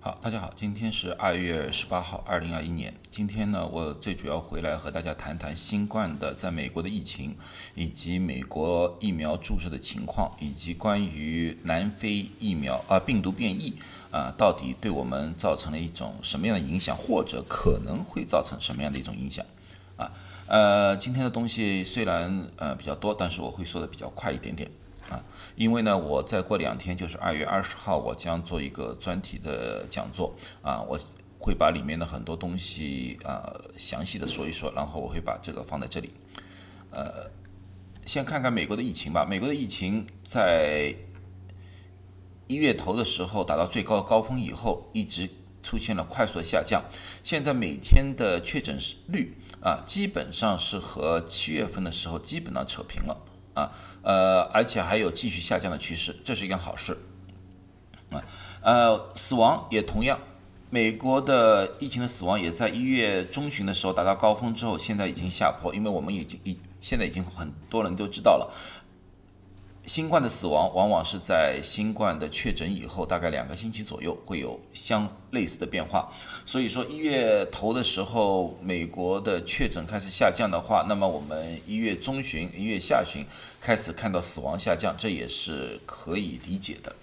好，大家好，今天是二月十八号，二零二一年。今天呢，我最主要回来和大家谈谈新冠的在美国的疫情，以及美国疫苗注射的情况，以及关于南非疫苗啊病毒变异啊到底对我们造成了一种什么样的影响，或者可能会造成什么样的一种影响啊？呃，今天的东西虽然呃比较多，但是我会说的比较快一点点。啊，因为呢，我再过两天就是二月二十号，我将做一个专题的讲座啊，我会把里面的很多东西啊详细的说一说，然后我会把这个放在这里。呃，先看看美国的疫情吧。美国的疫情在一月头的时候达到最高高峰以后，一直出现了快速的下降。现在每天的确诊率啊，基本上是和七月份的时候基本上扯平了。啊，呃，而且还有继续下降的趋势，这是一件好事。啊，呃，死亡也同样，美国的疫情的死亡也在一月中旬的时候达到高峰之后，现在已经下坡，因为我们已经已现在已经很多人都知道了。新冠的死亡往往是在新冠的确诊以后，大概两个星期左右会有相类似的变化。所以说一月头的时候，美国的确诊开始下降的话，那么我们一月中旬、一月下旬开始看到死亡下降，这也是可以理解的。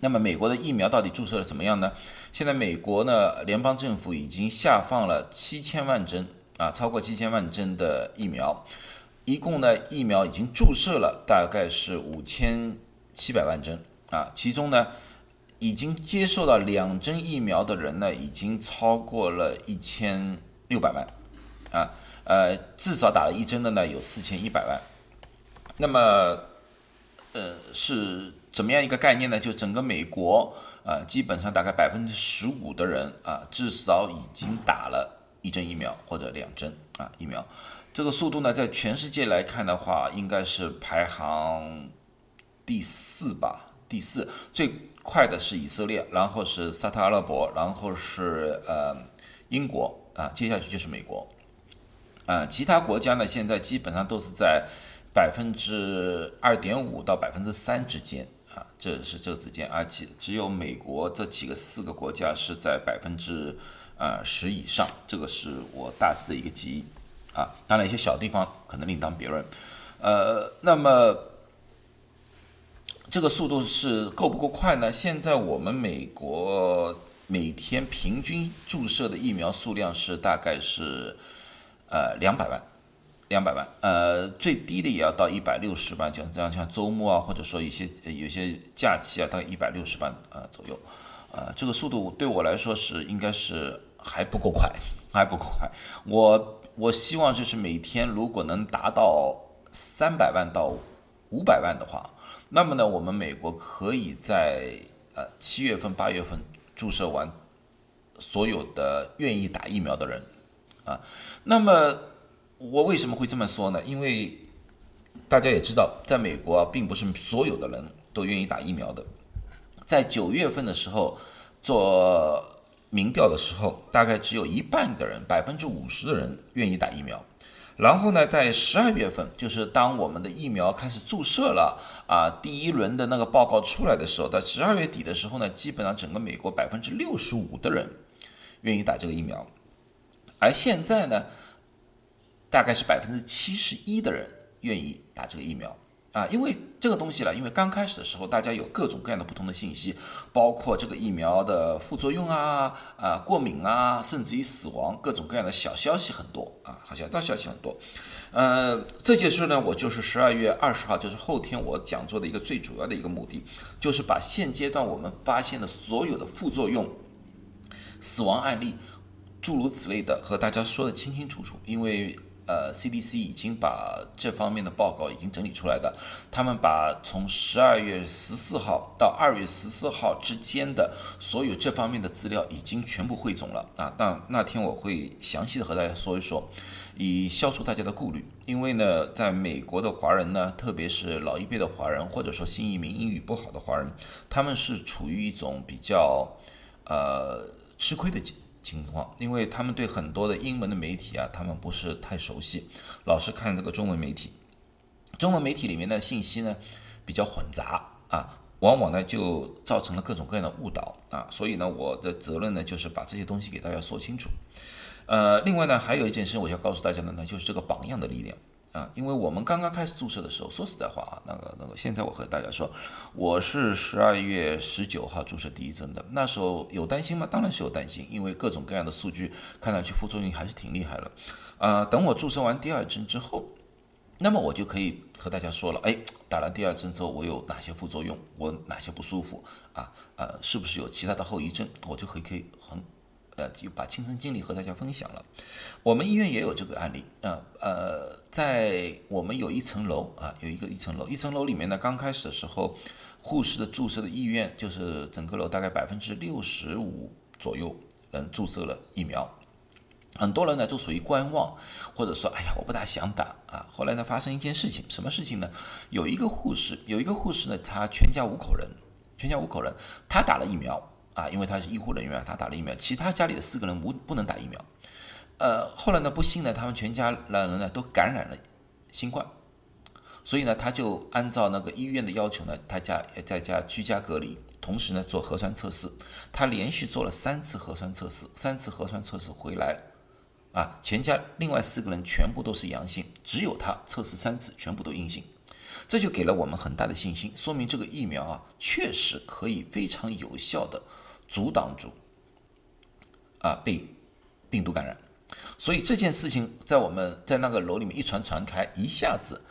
那么美国的疫苗到底注射的怎么样呢？现在美国呢，联邦政府已经下放了七千万针啊，超过七千万针的疫苗。一共呢，疫苗已经注射了大概是五千七百万针啊，其中呢，已经接受到两针疫苗的人呢，已经超过了一千六百万啊，呃，至少打了一针的呢，有四千一百万。那么，呃，是怎么样一个概念呢？就整个美国啊，基本上大概百分之十五的人啊，至少已经打了一针疫苗或者两针啊疫苗。这个速度呢，在全世界来看的话，应该是排行第四吧，第四最快的是以色列，然后是沙特阿拉伯，然后是呃英国啊，接下去就是美国，啊，其他国家呢，现在基本上都是在百分之二点五到百分之三之间啊，这是这个之间，而且只有美国这几个四个国家是在百分之呃十以上，这个是我大致的一个记忆。啊，当然一些小地方可能另当别论，呃，那么这个速度是够不够快呢？现在我们美国每天平均注射的疫苗数量是大概是呃两百万，两百万，呃，最低的也要到一百六十万，像这样像周末啊，或者说一些有些假期啊，大概一百六十万啊左右，呃，这个速度对我来说是应该是还不够快，还不够快，我。我希望就是每天如果能达到三百万到五百万的话，那么呢，我们美国可以在呃七月份、八月份注射完所有的愿意打疫苗的人啊。那么我为什么会这么说呢？因为大家也知道，在美国并不是所有的人都愿意打疫苗的。在九月份的时候做。民调的时候，大概只有一半的人，百分之五十的人愿意打疫苗。然后呢，在十二月份，就是当我们的疫苗开始注射了啊，第一轮的那个报告出来的时候，在十二月底的时候呢，基本上整个美国百分之六十五的人愿意打这个疫苗。而现在呢，大概是百分之七十一的人愿意打这个疫苗。啊，因为这个东西了，因为刚开始的时候，大家有各种各样的不同的信息，包括这个疫苗的副作用啊，啊，过敏啊，甚至于死亡，各种各样的小消息很多啊，好像大消息很多。呃，这件事呢，我就是十二月二十号，就是后天我讲座的一个最主要的一个目的，就是把现阶段我们发现的所有的副作用、死亡案例，诸如此类的，和大家说的清清楚楚，因为。呃，CDC 已经把这方面的报告已经整理出来的。他们把从十二月十四号到二月十四号之间的所有这方面的资料已经全部汇总了啊。但那天我会详细的和大家说一说，以消除大家的顾虑。因为呢，在美国的华人呢，特别是老一辈的华人，或者说新移民英语不好的华人，他们是处于一种比较呃吃亏的。情况，因为他们对很多的英文的媒体啊，他们不是太熟悉，老是看这个中文媒体。中文媒体里面的信息呢比较混杂啊，往往呢就造成了各种各样的误导啊，所以呢，我的责任呢就是把这些东西给大家说清楚。呃，另外呢，还有一件事我要告诉大家的呢，就是这个榜样的力量啊，因为我们刚刚开始注射的时候，说实在话啊，那个那个，现在我和大家说，我是十二月十九号注射第一针的，那时候有担心吗？当然是有担心，因为各种各样的数据看上去副作用还是挺厉害了。啊，等我注射完第二针之后。那么我就可以和大家说了，哎，打了第二针之后，我有哪些副作用，我哪些不舒服啊？呃，是不是有其他的后遗症？我就可以可以很，呃，就把亲身经历和大家分享了。我们医院也有这个案例啊，呃，在我们有一层楼啊，有一个一层楼，一层楼里面呢，刚开始的时候，护士的注射的意愿就是整个楼大概百分之六十五左右人注射了疫苗。很多人呢都属于观望，或者说，哎呀，我不大想打啊。后来呢，发生一件事情，什么事情呢？有一个护士，有一个护士呢，他全家五口人，全家五口人，他打了疫苗啊，因为他是医护人员，他打了疫苗，其他家里的四个人无不能打疫苗。呃，后来呢，不幸呢，他们全家人呢都感染了新冠，所以呢，他就按照那个医院的要求呢，他家在家居家隔离，同时呢做核酸测试。他连续做了三次核酸测试，三次核酸测试回来。啊，全家另外四个人全部都是阳性，只有他测试三次全部都阴性，这就给了我们很大的信心，说明这个疫苗啊确实可以非常有效的阻挡住啊被病毒感染。所以这件事情在我们在那个楼里面一传传开，一下子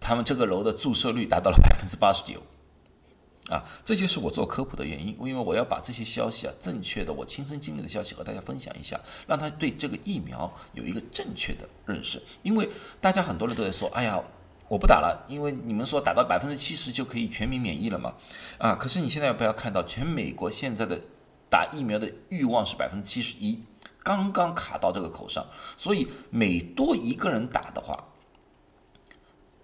他们这个楼的注射率达到了百分之八十九。啊，这就是我做科普的原因，因为我要把这些消息啊，正确的我亲身经历的消息和大家分享一下，让他对这个疫苗有一个正确的认识。因为大家很多人都在说，哎呀，我不打了，因为你们说打到百分之七十就可以全民免疫了嘛。啊，可是你现在不要看到，全美国现在的打疫苗的欲望是百分之七十一，刚刚卡到这个口上，所以每多一个人打的话，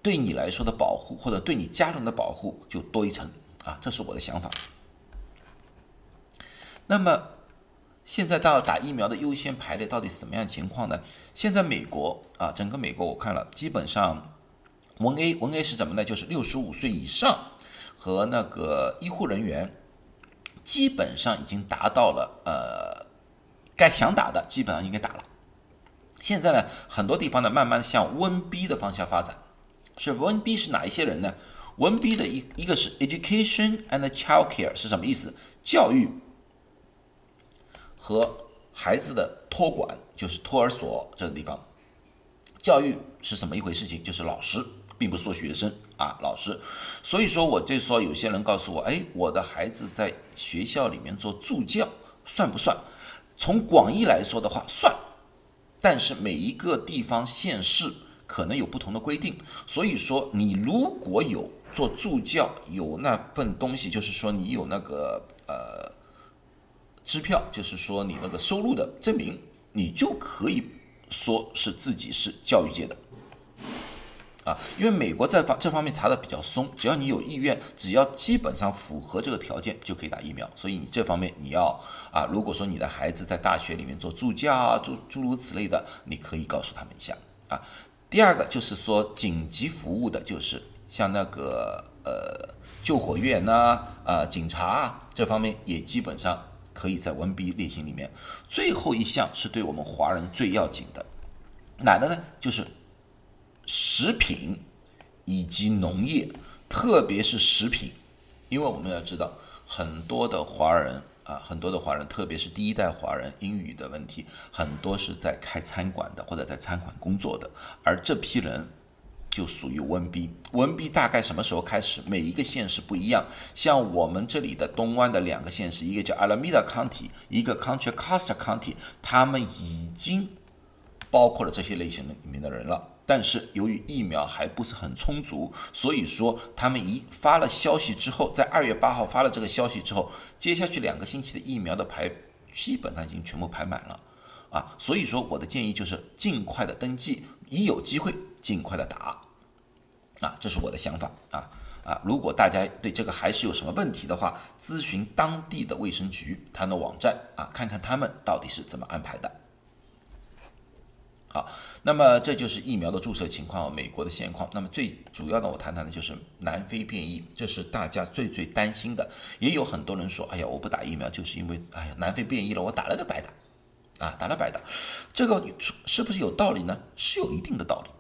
对你来说的保护或者对你家人的保护就多一层。啊，这是我的想法。那么，现在到打疫苗的优先排列到底是什么样情况呢？现在美国啊，整个美国我看了，基本上文 A 文 A 是什么呢？就是六十五岁以上和那个医护人员，基本上已经达到了呃，该想打的基本上应该打了。现在呢，很多地方呢慢慢向温 B 的方向发展。是温 B 是哪一些人呢？文 B 的一一个是 education and childcare 是什么意思？教育和孩子的托管，就是托儿所这个地方。教育是什么一回事情？就是老师，并不是说学生啊，老师。所以说，我就说有些人告诉我，哎，我的孩子在学校里面做助教算不算？从广义来说的话，算。但是每一个地方县市可能有不同的规定，所以说你如果有。做助教有那份东西，就是说你有那个呃支票，就是说你那个收入的证明，你就可以说是自己是教育界的啊。因为美国在方这方面查的比较松，只要你有意愿，只要基本上符合这个条件，就可以打疫苗。所以你这方面你要啊，如果说你的孩子在大学里面做助教啊，诸诸如此类的，你可以告诉他们一下啊。第二个就是说紧急服务的，就是。像那个呃救火员呐，啊警察啊这方面也基本上可以在文笔类型里面。最后一项是对我们华人最要紧的，哪个呢？就是食品以及农业，特别是食品，因为我们要知道很多的华人啊，很多的华人，特别是第一代华人，英语的问题很多是在开餐馆的或者在餐馆工作的，而这批人。就属于温 B，温 B 大概什么时候开始？每一个县市不一样。像我们这里的东湾的两个县市，一个叫 Alameda County，一个 Contra Costa County，他们已经包括了这些类型的里面的人了。但是由于疫苗还不是很充足，所以说他们一发了消息之后，在二月八号发了这个消息之后，接下去两个星期的疫苗的排基本上已经全部排满了啊。所以说我的建议就是尽快的登记，一有机会尽快的打。啊，这是我的想法啊啊！如果大家对这个还是有什么问题的话，咨询当地的卫生局他的网站啊，看看他们到底是怎么安排的。那么这就是疫苗的注射情况，美国的现况。那么最主要的，我谈谈的就是南非变异，这是大家最最担心的。也有很多人说，哎呀，我不打疫苗，就是因为，哎呀，南非变异了，我打了都白打，啊，打了白打。这个是不是有道理呢？是有一定的道理。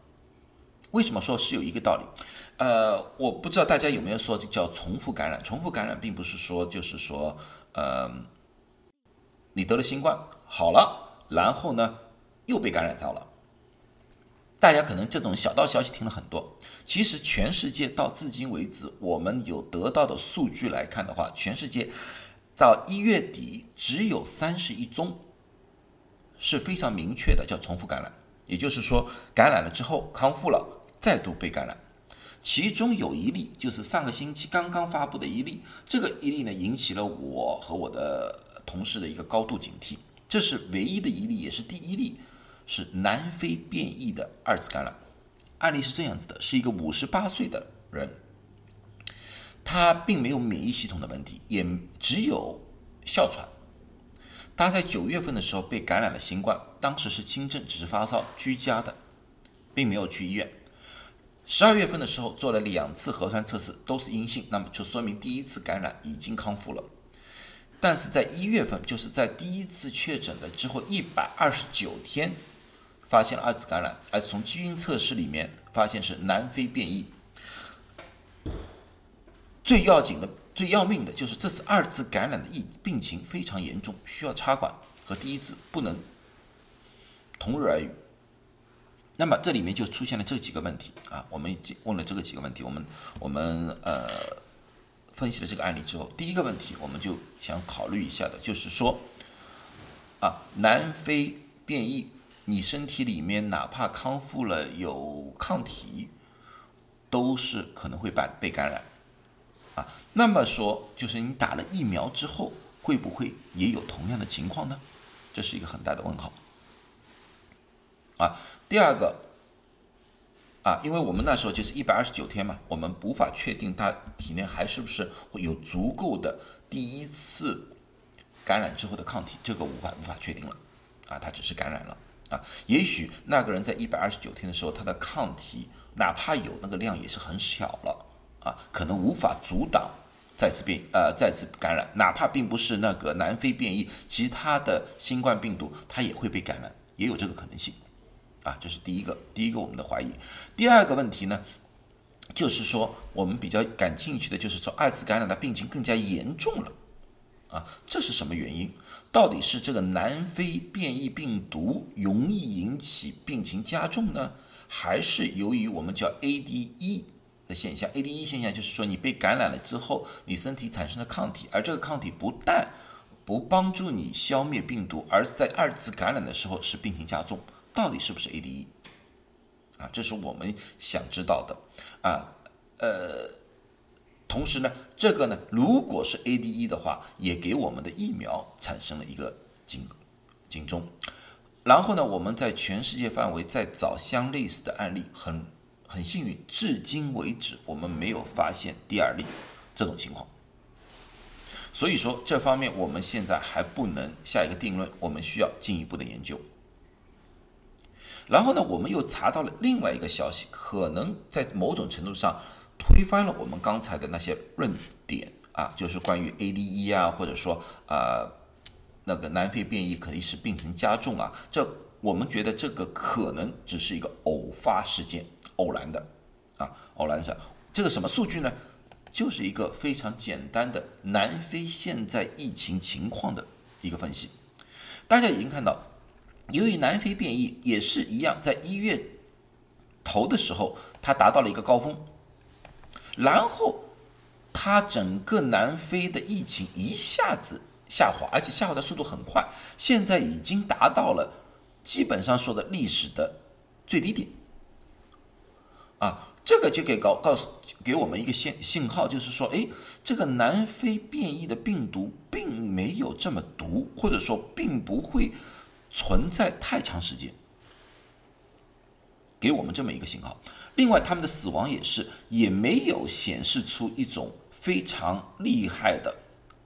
为什么说是有一个道理？呃，我不知道大家有没有说叫重复感染？重复感染并不是说就是说，呃，你得了新冠好了，然后呢？又被感染到了，大家可能这种小道消息听了很多。其实全世界到至今为止，我们有得到的数据来看的话，全世界到一月底只有三十一宗是非常明确的，叫重复感染，也就是说感染了之后康复了，再度被感染。其中有一例就是上个星期刚刚发布的一例，这个一例呢引起了我和我的同事的一个高度警惕。这是唯一的一例，也是第一例。是南非变异的二次感染，案例是这样子的：是一个五十八岁的人，他并没有免疫系统的问题，也只有哮喘。他在九月份的时候被感染了新冠，当时是轻症，只是发烧，居家的，并没有去医院。十二月份的时候做了两次核酸测试，都是阴性，那么就说明第一次感染已经康复了。但是在一月份，就是在第一次确诊了之后一百二十九天。发现了二次感染，而从基因测试里面发现是南非变异。最要紧的、最要命的就是这次二次感染的疫病情非常严重，需要插管，和第一次不能同日而语。那么这里面就出现了这几个问题啊，我们问了这个几个问题，我们我们呃分析了这个案例之后，第一个问题我们就想考虑一下的，就是说啊，南非变异。你身体里面哪怕康复了有抗体，都是可能会被被感染，啊，那么说就是你打了疫苗之后会不会也有同样的情况呢？这是一个很大的问号。啊，第二个，啊，因为我们那时候就是一百二十九天嘛，我们无法确定他体内还是不是会有足够的第一次感染之后的抗体，这个无法无法确定了，啊，他只是感染了。啊，也许那个人在一百二十九天的时候，他的抗体哪怕有那个量也是很小了啊，可能无法阻挡再次变呃再次感染，哪怕并不是那个南非变异，其他的新冠病毒它也会被感染，也有这个可能性啊，这是第一个第一个我们的怀疑。第二个问题呢，就是说我们比较感兴趣的就是说二次感染的病情更加严重了。啊，这是什么原因？到底是这个南非变异病毒容易引起病情加重呢，还是由于我们叫 ADE 的现象？ADE 现象就是说你被感染了之后，你身体产生了抗体，而这个抗体不但不帮助你消灭病毒，而是在二次感染的时候使病情加重。到底是不是 ADE？啊，这是我们想知道的。啊，呃。同时呢，这个呢，如果是 ADE 的话，也给我们的疫苗产生了一个警警钟。然后呢，我们在全世界范围在找相类似的案例，很很幸运，至今为止我们没有发现第二例这种情况。所以说，这方面我们现在还不能下一个定论，我们需要进一步的研究。然后呢，我们又查到了另外一个消息，可能在某种程度上。推翻了我们刚才的那些论点啊，就是关于 ADE 啊，或者说呃那个南非变异可以使病情加重啊，这我们觉得这个可能只是一个偶发事件，偶然的啊，偶然的。这个什么数据呢？就是一个非常简单的南非现在疫情情况的一个分析。大家已经看到，由于南非变异也是一样，在一月头的时候，它达到了一个高峰。然后，它整个南非的疫情一下子下滑，而且下滑的速度很快，现在已经达到了基本上说的历史的最低点。啊，这个就给告告诉给我们一个信信号，就是说，哎，这个南非变异的病毒并没有这么毒，或者说并不会存在太长时间，给我们这么一个信号。另外，他们的死亡也是，也没有显示出一种非常厉害的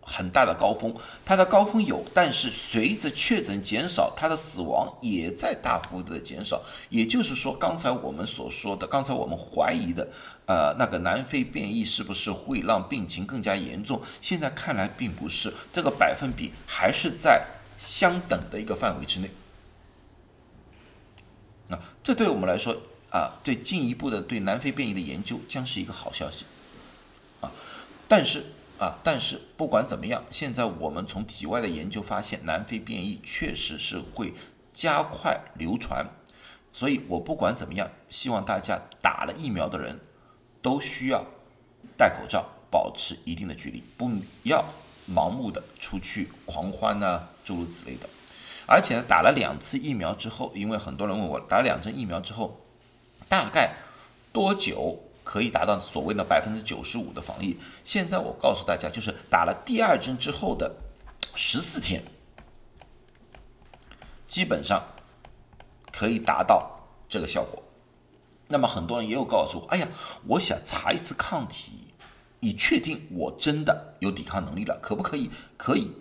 很大的高峰，它的高峰有，但是随着确诊减少，它的死亡也在大幅度的减少。也就是说，刚才我们所说的，刚才我们怀疑的，呃，那个南非变异是不是会让病情更加严重？现在看来并不是，这个百分比还是在相等的一个范围之内。那这对我们来说啊，对进一步的对南非变异的研究将是一个好消息啊，但是。啊，但是不管怎么样，现在我们从体外的研究发现，南非变异确实是会加快流传，所以我不管怎么样，希望大家打了疫苗的人都需要戴口罩，保持一定的距离，不要盲目的出去狂欢呢，诸如此类的。而且呢，打了两次疫苗之后，因为很多人问我，打了两针疫苗之后，大概多久？可以达到所谓的百分之九十五的防疫。现在我告诉大家，就是打了第二针之后的十四天，基本上可以达到这个效果。那么很多人也有告诉我，哎呀，我想查一次抗体，以确定我真的有抵抗能力了，可不可以？可以。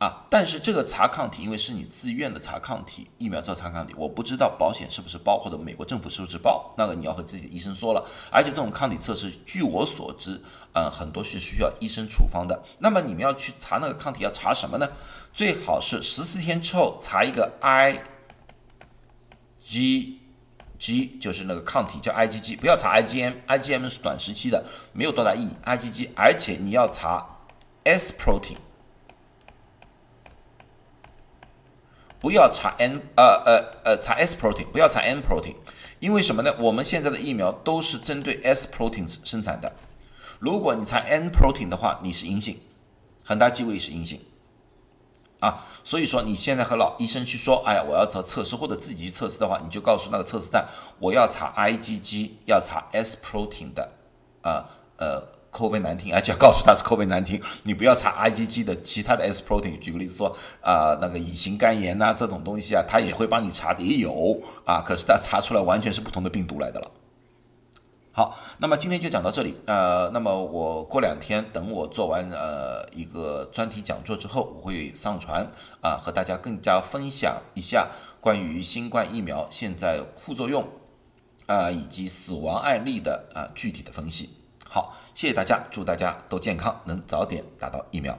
啊，但是这个查抗体，因为是你自愿的查抗体，疫苗照查抗体，我不知道保险是不是包，或者美国政府是不是包，那个你要和自己的医生说了。而且这种抗体测试，据我所知，嗯，很多是需要医生处方的。那么你们要去查那个抗体，要查什么呢？最好是十四天之后查一个 IgG，就是那个抗体叫 IgG，不要查 IgM，IgM 是短时期的，没有多大意义。IgG，而且你要查 S protein。不要查 N 呃呃呃查 S protein，不要查 N protein，因为什么呢？我们现在的疫苗都是针对 S protein 生产的。如果你查 N protein 的话，你是阴性，很大机会是阴性啊。所以说你现在和老医生去说，哎呀，我要做测试或者自己去测试的话，你就告诉那个测试站，我要查 IgG，要查 S protein 的，呃呃。口碑难听，而且告诉他是口碑难听，你不要查 IgG 的其他的 S protein。举个例子说，啊，那个乙型肝炎呐，这种东西啊，他也会帮你查的，也有啊，可是他查出来完全是不同的病毒来的了。好，那么今天就讲到这里，呃，那么我过两天等我做完呃一个专题讲座之后，我会上传啊，和大家更加分享一下关于新冠疫苗现在副作用啊以及死亡案例的啊具体的分析。好。谢谢大家，祝大家都健康，能早点打到疫苗。